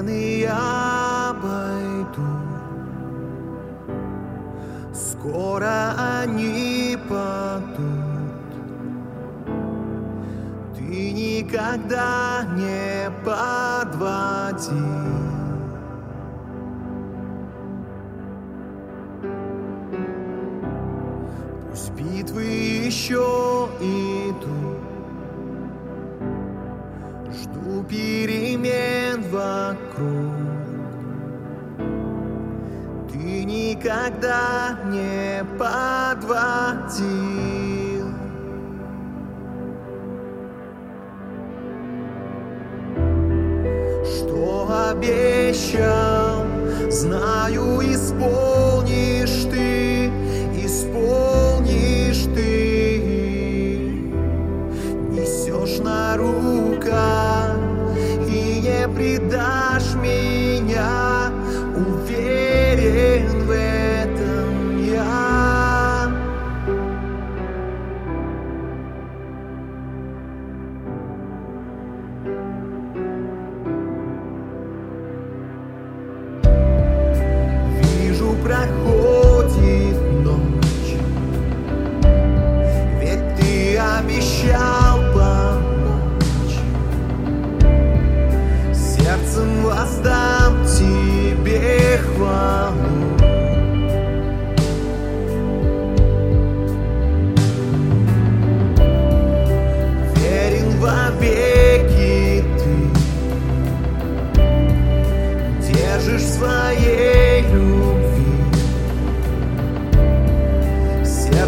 стены я обойду, скоро они падут. Ты никогда не подводи. Пусть битвы еще идут, жду перемен вокруг. Ты никогда не подводил. Что обещал, знаю, исполнил. Дашь меня, уверен в этом.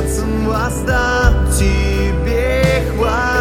сердцем воздам тебе хвалу.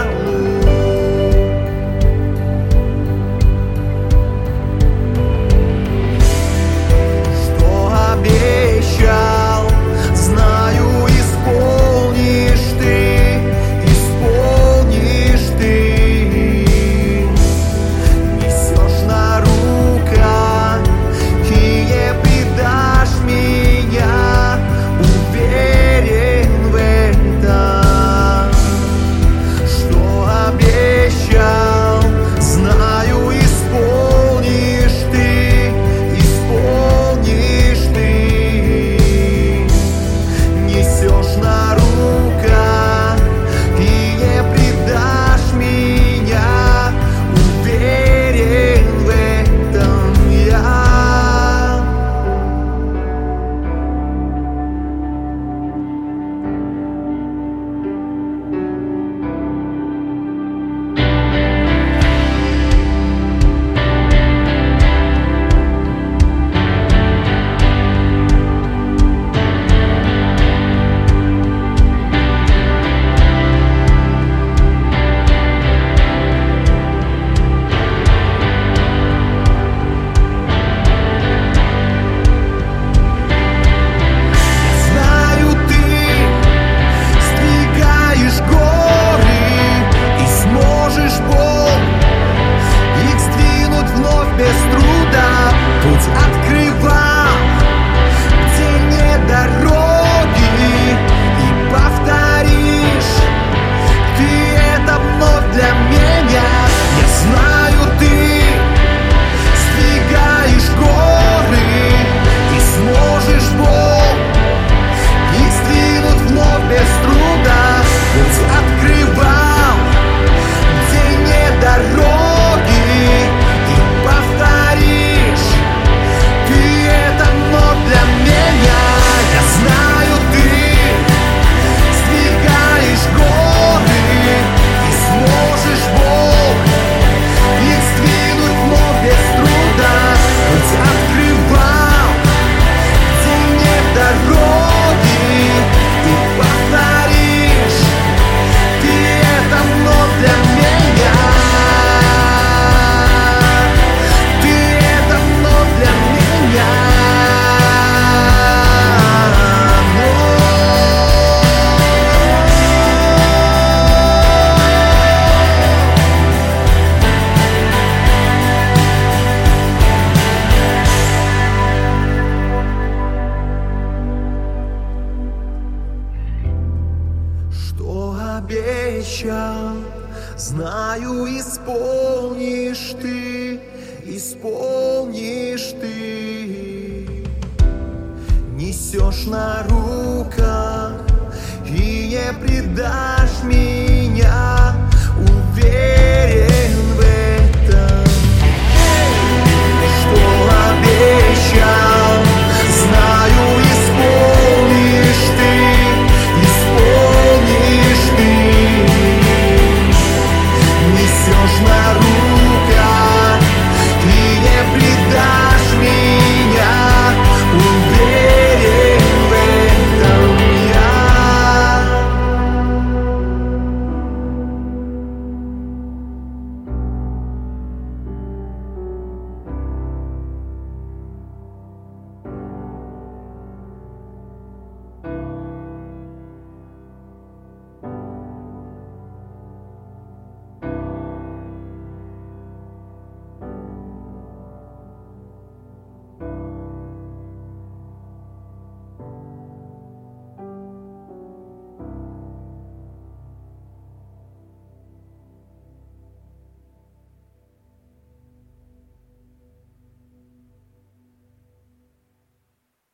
обещал, знаю, исполнишь ты, исполнишь ты. Несешь на руках и не предашь меня.